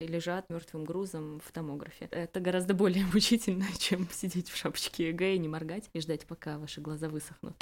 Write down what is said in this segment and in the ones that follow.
лежат мертвым грузом в томографе. Это гораздо более мучительно, чем сидеть в шапочке ЭЭГ и не моргать и ждать, пока ваши глаза высохнут.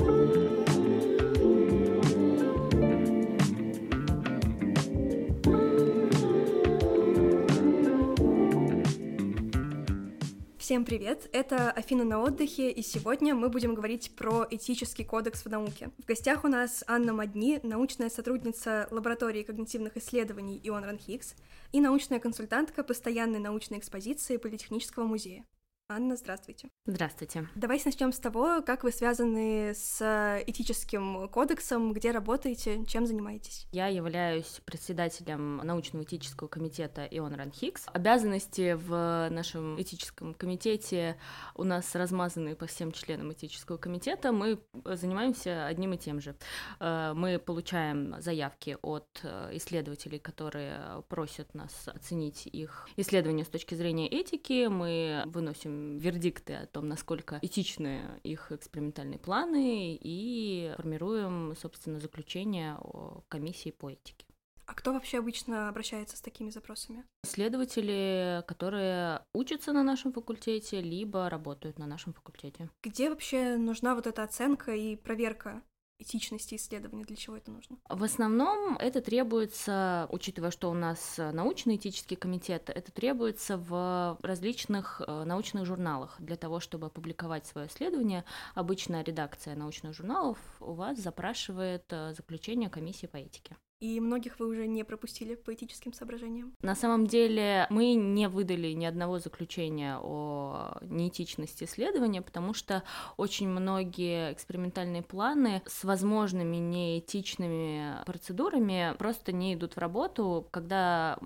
Всем привет! Это Афина на отдыхе, и сегодня мы будем говорить про этический кодекс в науке. В гостях у нас Анна Мадни, научная сотрудница лаборатории когнитивных исследований ИОН РАНХиГС и научная консультантка постоянной научной экспозиции Политехнического музея. Анна, здравствуйте. Здравствуйте. Давайте начнем с того, как вы связаны с этическим кодексом, где работаете, чем занимаетесь. Я являюсь председателем научного этического комитета Ион Ранхикс. Обязанности в нашем этическом комитете у нас размазаны по всем членам этического комитета. Мы занимаемся одним и тем же. Э, мы получаем заявки от исследователей, которые просят нас оценить их исследования с точки зрения этики. Мы выносим вердикты о том, насколько этичны их экспериментальные планы, и формируем, собственно, заключение о комиссии по этике. А кто вообще обычно обращается с такими запросами? Следователи, которые учатся на нашем факультете, либо работают на нашем факультете. Где вообще нужна вот эта оценка и проверка этичности исследования, для чего это нужно? В основном это требуется, учитывая, что у нас научный этический комитет, это требуется в различных э, научных журналах. Для того, чтобы опубликовать свое исследование, обычная редакция научных журналов у вас запрашивает э, заключение комиссии по этике и многих вы уже не пропустили по этическим соображениям? На самом деле мы не выдали ни одного заключения о неэтичности исследования, потому что очень многие экспериментальные планы с возможными неэтичными процедурами просто не идут в работу, когда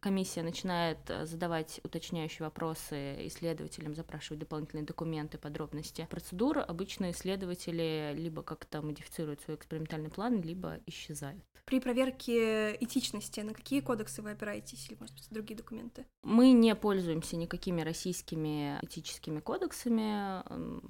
комиссия начинает задавать уточняющие вопросы исследователям, запрашивать дополнительные документы, подробности процедур, обычно исследователи либо как-то модифицируют свой экспериментальный план, либо исчезают. При проверке этичности на какие кодексы вы опираетесь или, может быть, другие документы? Мы не пользуемся никакими российскими этическими кодексами,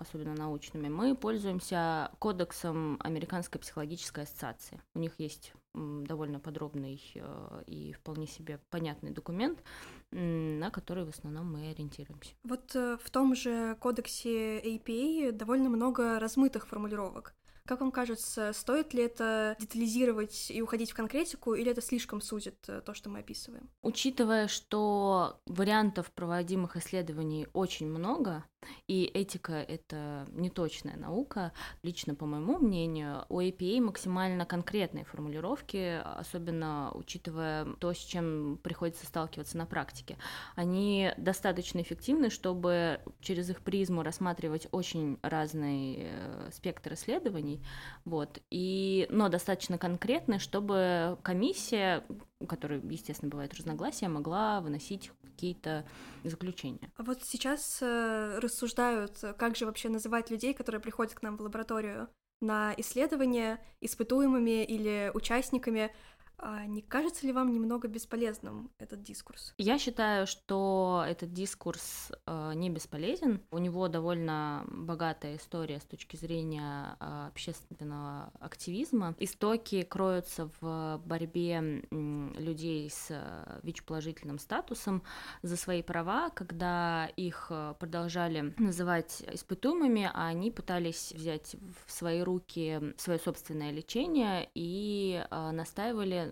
особенно научными. Мы пользуемся кодексом Американской психологической ассоциации. У них есть довольно подробный э, и вполне себе понятный документ, на который в основном мы ориентируемся. Вот э, в том же кодексе APA довольно много размытых формулировок. Как вам кажется, стоит ли это детализировать и уходить в конкретику, или это слишком сузит э, то, что мы описываем? Учитывая, что вариантов проводимых исследований очень много, и этика — это неточная наука. Лично, по моему мнению, у APA максимально конкретные формулировки, особенно учитывая то, с чем приходится сталкиваться на практике. Они достаточно эффективны, чтобы через их призму рассматривать очень разный э, спектр исследований, вот, и, но достаточно конкретны, чтобы комиссия, у которой, естественно, бывают разногласия, могла выносить какие-то заключения. А вот сейчас э, рассуждают, как же вообще называть людей, которые приходят к нам в лабораторию на исследования испытуемыми или участниками. А не кажется ли вам немного бесполезным этот дискурс? Я считаю, что этот дискурс э, не бесполезен. У него довольно богатая история с точки зрения э, общественного активизма. Истоки кроются в борьбе э, людей с э, ВИЧ-положительным статусом за свои права, когда их э, продолжали называть испытуемыми, а они пытались взять в свои руки свое собственное лечение и э, настаивали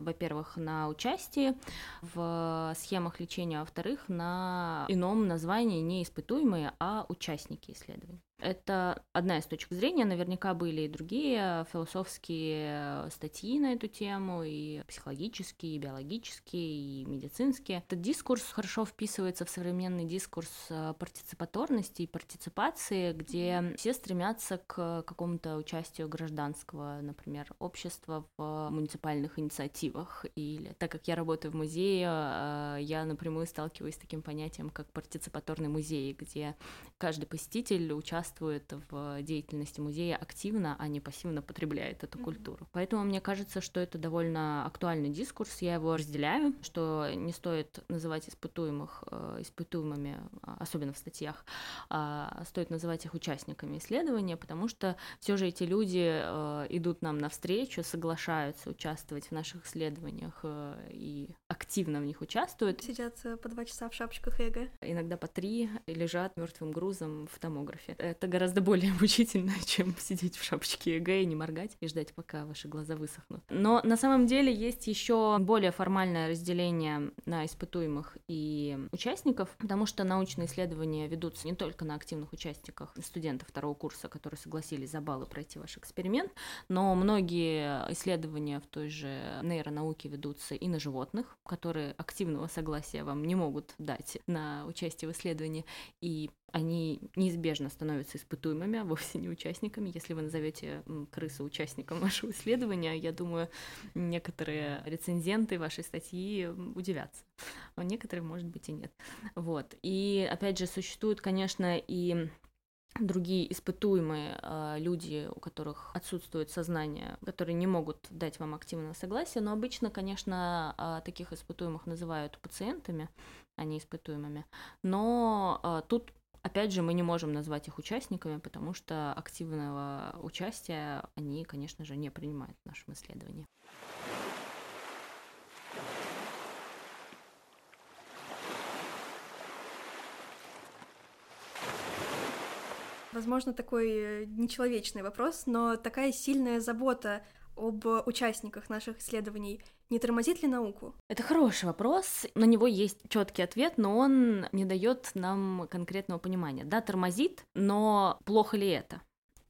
во-первых, на участии в схемах лечения, а во-вторых, на ином названии не испытуемые, а участники исследований. Это одна из точек зрения, наверняка были и другие философские статьи на эту тему, и психологические, и биологические, и медицинские. Этот дискурс хорошо вписывается в современный дискурс партиципаторности и партиципации, где все стремятся к какому-то участию гражданского, например, общества в муниципальных инициативах. Или так как я работаю в музее, э, я напрямую сталкиваюсь с таким понятием, как партиципаторный музей, где каждый посетитель участвует в деятельности музея активно, а не пассивно потребляет эту культуру. Поэтому мне кажется, что это довольно актуальный дискурс, я его разделяю, что не стоит называть испытуемых э, испытуемыми, а, особенно в статьях, а стоит называть их участниками исследования, потому что все же эти люди идут нам навстречу, соглашаются участвовать в наших исследованиях э, и активно в них участвуют. Сидят по два часа в шапочках ЭЭГ. Иногда по три лежат мертвым грузом в томографе. Это гораздо более мучительно, чем сидеть в шапочке ЭЭГ и не моргать и ждать, пока ваши глаза высохнут. Но на самом деле есть еще более формальное разделение на испытуемых и участников, потому что научные исследования ведутся не только на активных участниках студентов второго курса, которые согласились за баллы пройти ваш эксперимент, но многие исследования в той же нейронауке ведутся и на животных, которые активного согласия вам не могут дать на участие в исследовании, и они неизбежно становятся испытуемыми, а вовсе не участниками. Если вы назовете крысу участником вашего исследования, я думаю, некоторые рецензенты вашей статьи удивятся. А некоторые, может быть, и нет. Вот. И, опять же, существуют, конечно, и другие испытуемые э, люди, у которых отсутствует сознание, которые не могут дать вам активное согласие, но обычно, конечно, э, таких испытуемых называют пациентами, а не испытуемыми. Но э, тут Опять же, мы не можем назвать их участниками, потому что активного участия они, конечно же, не принимают в нашем исследовании. Возможно, такой э, нечеловечный вопрос, но такая сильная забота об участниках наших исследований не тормозит ли науку? Это хороший вопрос. На него есть четкий ответ, но он не дает нам конкретного понимания. Да, тормозит, но плохо ли это?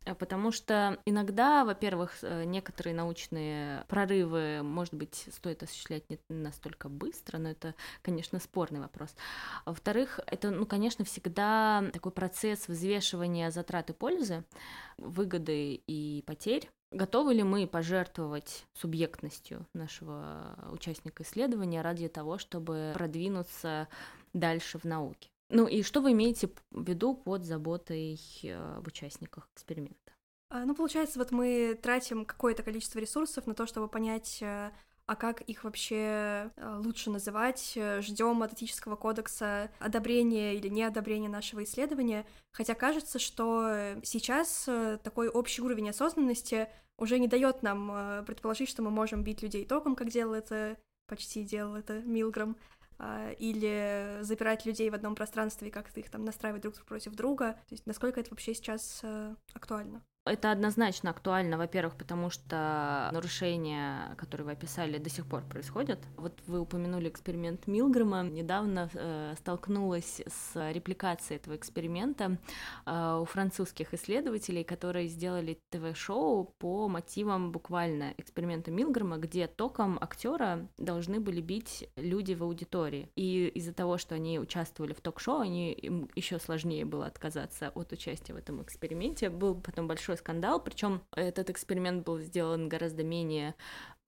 Э, потому что иногда, во-первых, э, некоторые научные прорывы, может быть, стоит осуществлять не настолько быстро, но это, конечно, спорный вопрос. А во-вторых, это, ну, конечно, всегда такой процесс взвешивания затрат и пользы, выгоды и потерь. Готовы ли мы пожертвовать субъектностью нашего участника исследования ради того, чтобы продвинуться дальше в науке? Ну и что вы имеете в виду под заботой э, об участниках эксперимента? А, ну, получается, вот мы тратим какое-то количество ресурсов на то, чтобы понять, э, а как их вообще э, лучше называть, ждем от этического кодекса одобрения или неодобрения нашего исследования, хотя кажется, что сейчас такой общий уровень осознанности уже не дает нам предположить, что мы можем бить людей током, как делал это, почти делал это Милграм, или запирать людей в одном пространстве и как-то их там настраивать друг против друга. То есть насколько это вообще сейчас э, актуально? Это однозначно актуально, во-первых, потому что нарушения, которые вы описали, до сих пор происходят. Вот вы упомянули эксперимент Милгрэма. Недавно э, столкнулась с репликацией этого эксперимента э, у французских исследователей, которые сделали ТВ-шоу по мотивам буквально эксперимента Милгрэма, где током актера должны были бить люди в аудитории. И из-за того, что они участвовали в ток-шоу, они им еще сложнее было отказаться от участия в этом эксперименте. Был потом большой большой скандал, причем этот эксперимент был сделан гораздо менее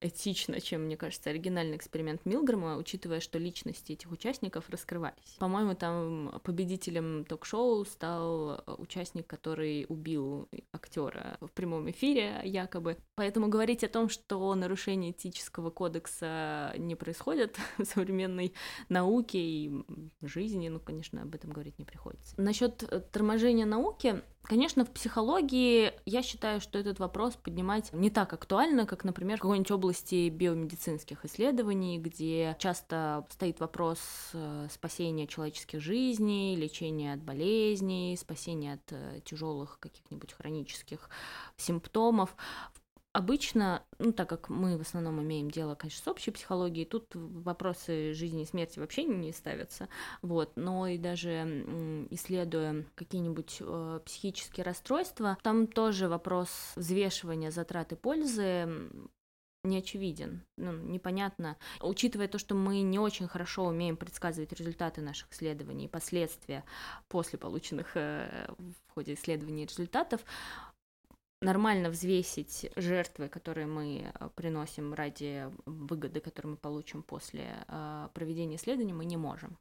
этично, чем, мне кажется, оригинальный эксперимент Милгрэма, учитывая, что личности этих участников раскрывались. По-моему, там победителем ток-шоу стал э, участник, который убил актера в прямом эфире, якобы. Поэтому говорить о том, что нарушение этического кодекса не происходит в современной науке и жизни, ну, конечно, об этом говорить не приходится. Насчет торможения науки, Конечно, в психологии я считаю, что этот вопрос поднимать не так актуально, как, например, в какой-нибудь области биомедицинских исследований, где часто стоит вопрос э, спасения человеческих жизней, лечения от болезней, спасения от э, тяжелых каких-нибудь хронических симптомов. Обычно, ну, так как мы в основном имеем дело, конечно, с общей психологией, тут вопросы жизни и смерти вообще не ставятся, вот, но и даже исследуя какие-нибудь э, психические расстройства, там тоже вопрос взвешивания затрат и пользы не очевиден, ну, непонятно. Учитывая то, что мы не очень хорошо умеем предсказывать результаты наших исследований и последствия после полученных э, в ходе исследований результатов, нормально взвесить жертвы, которые мы э, приносим ради выгоды, которую мы получим после э, проведения исследования, мы не можем.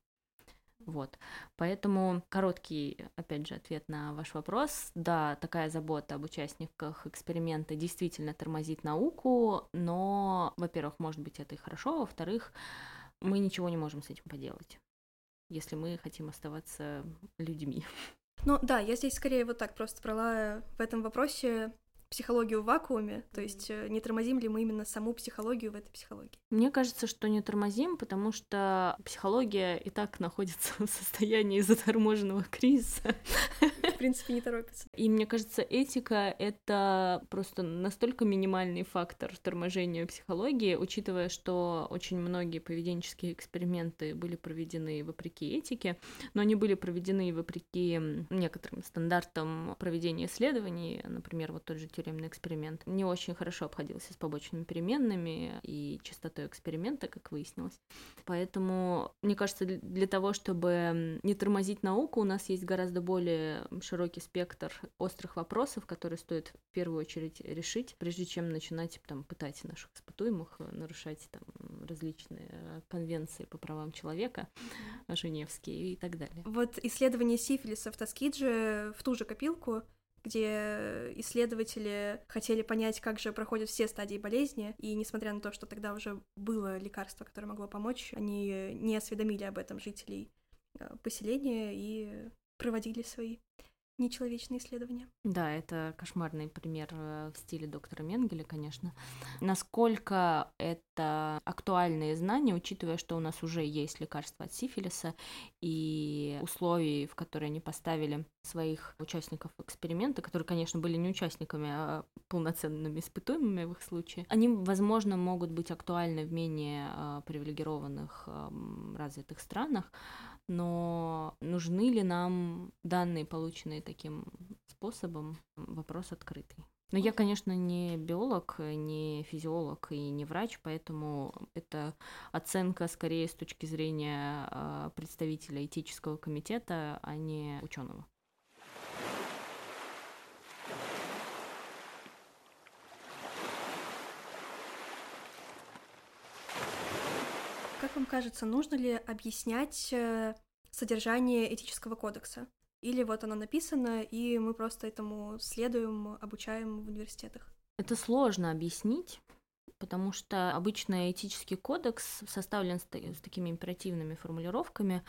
Вот. Поэтому короткий, опять же, ответ на ваш вопрос. Да, такая забота об участниках эксперимента действительно тормозит науку, но, во-первых, может быть, это и хорошо, во-вторых, мы ничего не можем с этим поделать, если мы хотим оставаться людьми. Ну да, я здесь скорее вот так просто брала в этом вопросе психологию в вакууме, то есть э, не тормозим ли мы именно саму психологию в этой психологии? Мне кажется, что не тормозим, потому что психология и так находится в состоянии заторможенного кризиса. В принципе, не торопится. И мне кажется, этика — это просто настолько минимальный фактор торможения психологии, учитывая, что очень многие поведенческие эксперименты были проведены вопреки этике, но они были проведены вопреки некоторым стандартам проведения исследований, например, вот тот же тюремный эксперимент, не очень хорошо обходился с побочными переменными и частотой эксперимента, как выяснилось. Поэтому, мне кажется, для того, чтобы не тормозить науку, у нас есть гораздо более широкий спектр острых вопросов, которые стоит в первую очередь решить, прежде чем начинать там, пытать наших испытуемых, нарушать там, различные конвенции по правам человека, Женевские и так далее. Вот исследование сифилиса в Тоскидже в ту же копилку где исследователи хотели понять, как же проходят все стадии болезни, и несмотря на то, что тогда уже было лекарство, которое могло помочь, они не осведомили об этом жителей э, поселения и проводили свои нечеловечные исследования. Да, это кошмарный пример э, в стиле доктора Менгеля, конечно. Насколько это актуальные знания, учитывая, что у нас уже есть лекарства от сифилиса и условий, в которые они поставили своих участников эксперимента, которые, конечно, были не участниками, а полноценными испытуемыми в их случае, они, возможно, могут быть актуальны в менее э, привилегированных развитых странах, но нужны ли нам данные, полученные таким способом, вопрос открытый. Но я, конечно, не биолог, не физиолог и не врач, поэтому это оценка скорее с точки зрения а, представителя этического комитета, а не ученого. Как вам кажется, нужно ли объяснять э, содержание этического кодекса? Или вот оно написано, и мы просто этому следуем, обучаем в университетах? Это сложно объяснить, потому что обычно этический кодекс составлен с, с такими императивными формулировками,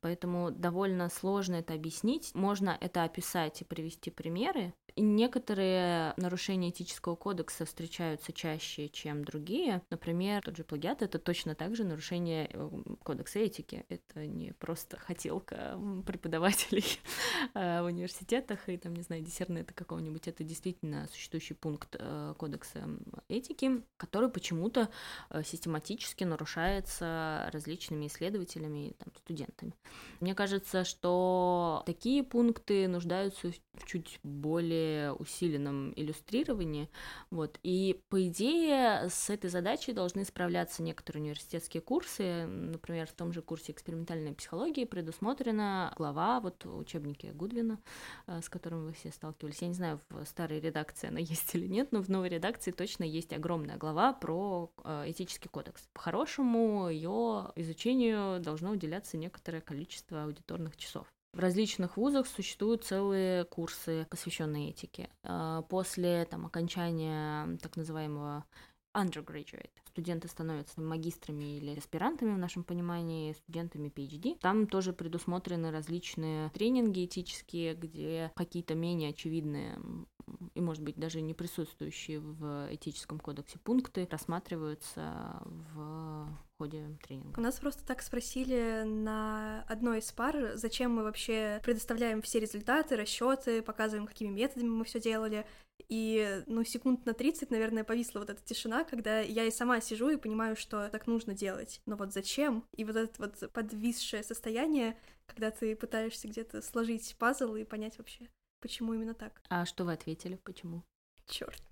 поэтому довольно сложно это объяснить. Можно это описать и привести примеры. И некоторые нарушения этического кодекса встречаются чаще, чем другие. Например, тот же плагиат — это точно так же нарушение э, кодекса этики. Это не просто хотелка преподавателей э, в университетах и, там, не знаю, диссернета какого-нибудь. Это действительно существующий пункт э, кодекса этики, который почему-то э, систематически нарушается различными исследователями и там, студентами. Мне кажется, что такие пункты нуждаются в чуть более усиленном иллюстрировании. Вот. И, по идее, с этой задачей должны справляться некоторые университетские курсы. Например, в том же курсе экспериментальной психологии предусмотрена глава вот в учебнике Гудвина, э, с которым вы все сталкивались. Я не знаю, в старой редакции она есть или нет, но в новой редакции точно есть огромная глава про э, этический кодекс. По-хорошему, ее изучению должно уделяться некоторое количество аудиторных часов. В различных вузах существуют целые курсы, посвященные этике. Э, после там, окончания так называемого undergraduate. Студенты становятся магистрами или аспирантами в нашем понимании, студентами PhD. Там тоже предусмотрены различные тренинги этические, где какие-то менее очевидные и, может быть, даже не присутствующие в этическом кодексе пункты рассматриваются в ходе тренинга. У нас просто так спросили на одной из пар, зачем мы вообще предоставляем все результаты, расчеты, показываем, какими методами мы все делали. И, ну, секунд на 30, наверное, повисла вот эта тишина, когда я и сама сижу и понимаю, что так нужно делать. Но вот зачем? И вот это вот подвисшее состояние, когда ты пытаешься где-то сложить пазл и понять вообще, почему именно так. А что вы ответили, почему? Черт.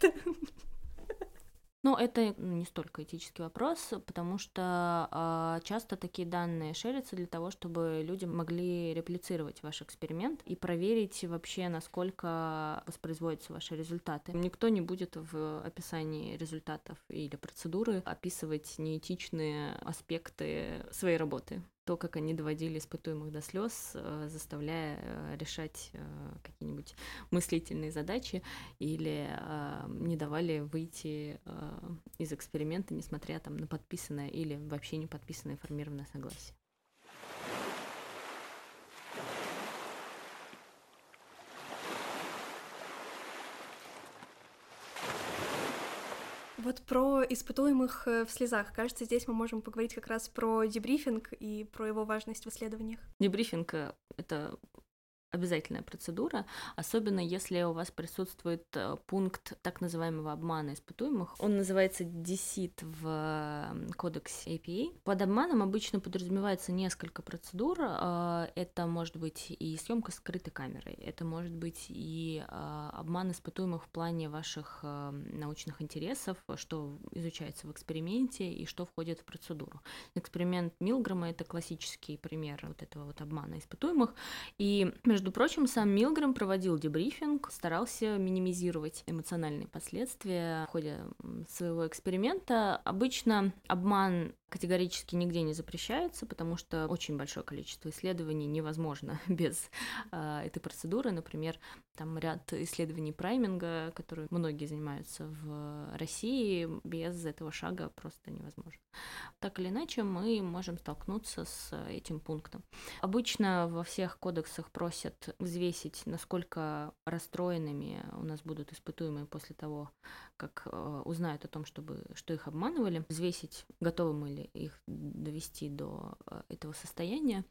Ну, это не столько этический вопрос, потому что э, часто такие данные шерятся для того, чтобы люди могли реплицировать ваш эксперимент и проверить вообще, насколько воспроизводятся ваши результаты. Никто не будет в описании результатов или процедуры описывать неэтичные аспекты своей работы. То, как они доводили испытуемых до слез, э, заставляя э, решать э, какие-нибудь мыслительные задачи или не давали выйти из эксперимента, несмотря там на подписанное или вообще не подписанное информированное согласие. Вот про испытуемых э, в слезах. Кажется, здесь мы можем поговорить как раз про дебрифинг и про его важность в исследованиях. Дебрифинг э, — это обязательная процедура, особенно если у вас присутствует э, пункт так называемого обмана испытуемых. Он называется DECIT в кодексе APA. Под обманом обычно подразумевается несколько процедур. Э, это может быть и съемка скрытой камерой, это может быть и э, обман испытуемых в плане ваших научных интересов, что изучается в эксперименте и что входит в процедуру. Эксперимент Милгрома — это классический пример вот этого вот обмана испытуемых. И, между между прочим, сам Милгрэм проводил дебрифинг, старался минимизировать эмоциональные последствия в ходе своего эксперимента. Обычно обман категорически нигде не запрещается, потому что очень большое количество исследований невозможно без э, этой процедуры. Например, там ряд исследований прайминга, которые многие занимаются в России, без этого шага просто невозможно. Так или иначе, мы можем столкнуться с этим пунктом. Обычно во всех кодексах просят взвесить, насколько расстроенными у нас будут испытуемые после того, как э, узнают о том, чтобы, что их обманывали, взвесить, готовы мы ли их довести до э, этого состояния,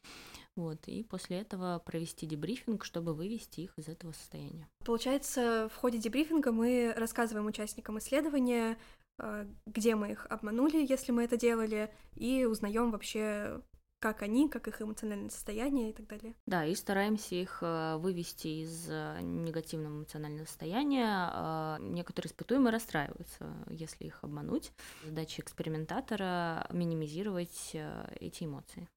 вот, и после этого провести дебрифинг, чтобы вывести их из этого состояния. Получается, в ходе дебрифинга мы рассказываем участникам исследования, э, где мы их обманули, если мы это делали, и узнаем вообще как они, как их эмоциональное состояние и так далее. Да, и стараемся их э, вывести из э, негативного эмоционального состояния. Э, некоторые испытуемые расстраиваются, если их обмануть. Задача экспериментатора — минимизировать эти эмоции.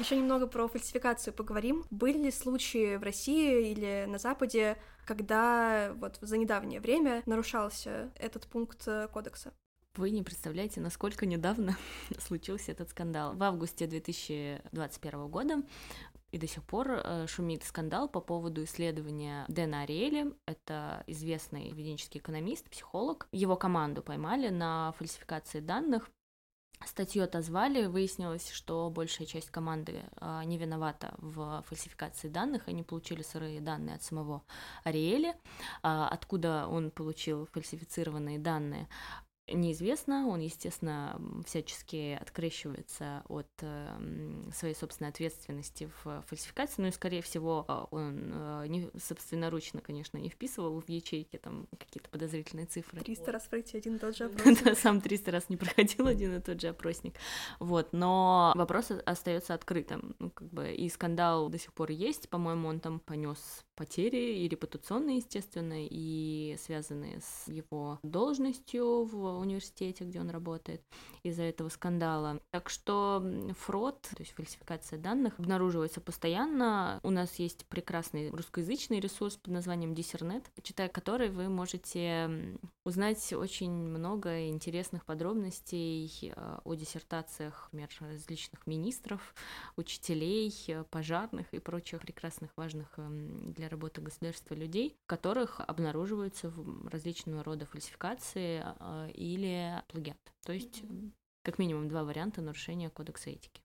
Еще немного про фальсификацию поговорим. Были ли случаи в России или на Западе, когда вот за недавнее время нарушался этот пункт э, кодекса? Вы не представляете, насколько недавно случился этот скандал. В августе 2021 года и до сих пор э, шумит скандал по поводу исследования Дэна Ариэля. Это известный поведенческий экономист, психолог. Его команду поймали на фальсификации данных Статью отозвали, выяснилось, что большая часть команды а, не виновата в фальсификации данных, они получили сырые данные от самого Ариэля, а, откуда он получил фальсифицированные данные, неизвестно. Он, естественно, всячески открещивается от э, своей собственной ответственности в фальсификации, ну и, скорее всего, а, он э, не, собственноручно, конечно, не вписывал в ячейки там какие-то подозрительные цифры. 300 раз пройти один и тот же опросник. Да, сам 300 раз не проходил один и тот же опросник. Вот, но вопрос остается открытым. Ну, как бы, и скандал до сих пор есть, по-моему, он там понес потери и репутационные, естественно, и связанные с его должностью в университете, где он работает, из-за этого скандала. Так что фрод, то есть фальсификация данных, обнаруживается постоянно. У нас есть прекрасный русскоязычный ресурс под названием Dissernet, читая который вы можете узнать очень много интересных подробностей э, о диссертациях, например, различных министров, учителей, пожарных и прочих прекрасных, важных для работы государства людей, в которых обнаруживаются различного рода фальсификации э, и или плагиат. То есть как минимум два варианта нарушения кодекса этики.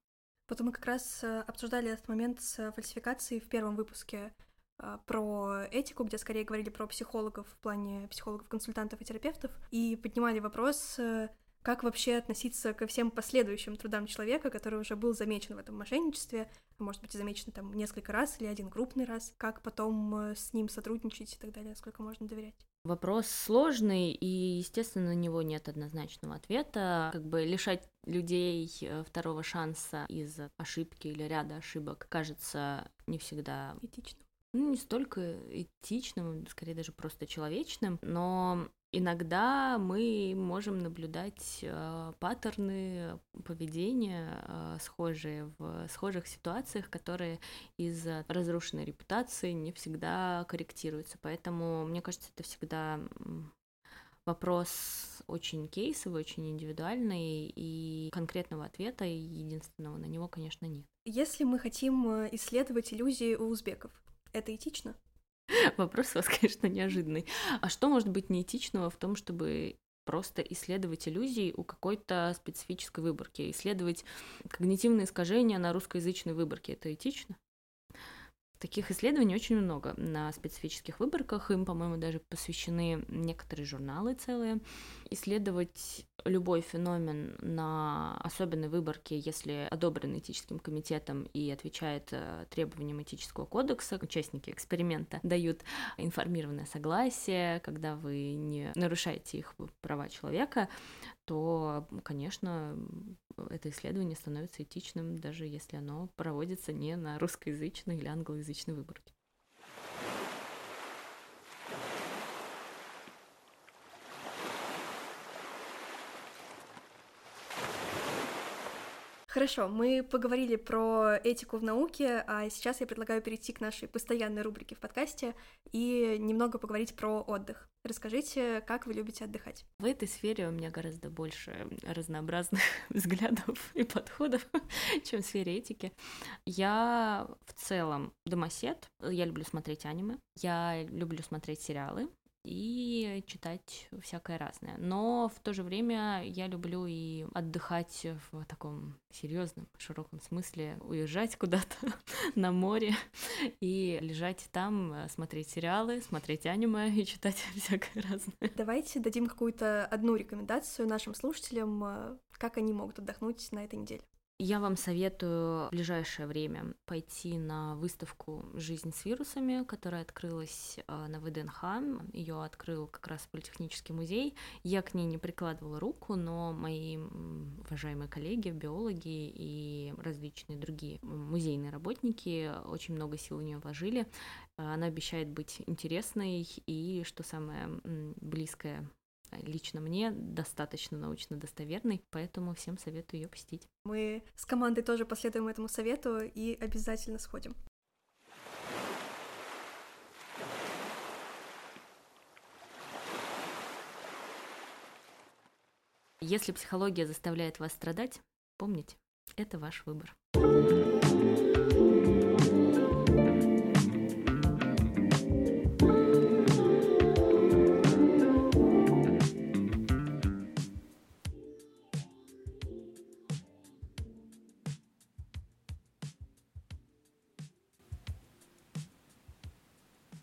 Потом мы как раз э, обсуждали этот момент с фальсификацией в первом выпуске э, про этику, где скорее говорили про психологов в плане психологов, консультантов и терапевтов, и поднимали вопрос, э, как вообще относиться ко всем последующим трудам человека, который уже был замечен в этом мошенничестве, а может быть, замечен там несколько раз или один крупный раз, как потом с ним сотрудничать и так далее, сколько можно доверять. Вопрос сложный, и, естественно, на него нет однозначного ответа. Как бы лишать людей э, второго шанса из ошибки или ряда ошибок кажется не всегда этичным. Ну, не столько этичным, скорее даже просто человечным, но иногда мы можем наблюдать э, паттерны поведения, э, схожие в схожих ситуациях, которые из-за разрушенной репутации не всегда корректируются. Поэтому, мне кажется, это всегда вопрос очень кейсовый, очень индивидуальный, и конкретного ответа единственного на него, конечно, нет. Если мы хотим э, исследовать иллюзии у узбеков, это этично? Вопрос у вас, конечно, неожиданный. А что может быть неэтичного в том, чтобы просто исследовать иллюзии у какой-то специфической выборки, исследовать когнитивные искажения на русскоязычной выборке. Это этично? Таких исследований очень много на специфических выборках, им, по-моему, даже посвящены некоторые журналы целые. Исследовать любой феномен на особенной выборке, если одобрен этическим комитетом и отвечает э, требованиям этического кодекса, участники эксперимента дают информированное согласие, когда вы не нарушаете их права человека, то, конечно, это исследование становится этичным, даже если оно проводится не на русскоязычной или англоязычной выборке. Хорошо, мы поговорили про этику в науке, а сейчас я предлагаю перейти к нашей постоянной рубрике в подкасте и немного поговорить про отдых. Расскажите, как вы любите отдыхать? В этой сфере у меня гораздо больше разнообразных взглядов и подходов, чем в сфере этики. Я в целом домосед, я люблю смотреть аниме, я люблю смотреть сериалы, и читать всякое разное. Но в то же время я люблю и отдыхать в таком серьезном, широком смысле, уезжать куда-то на море и лежать там, смотреть сериалы, смотреть аниме и читать всякое разное. Давайте дадим какую-то одну рекомендацию нашим слушателям, э, как они могут отдохнуть на этой неделе. Я вам советую в ближайшее время пойти на выставку «Жизнь с вирусами», которая открылась э, на ВДНХ. Ее открыл как раз Политехнический музей. Я к ней не прикладывала руку, но мои уважаемые коллеги, биологи и различные другие музейные работники очень много сил в нее вложили. Она обещает быть интересной и, что самое близкое лично мне достаточно научно достоверный, поэтому всем советую ее посетить. Мы с командой тоже последуем этому совету и обязательно сходим. Если психология заставляет вас страдать, помните, это ваш выбор.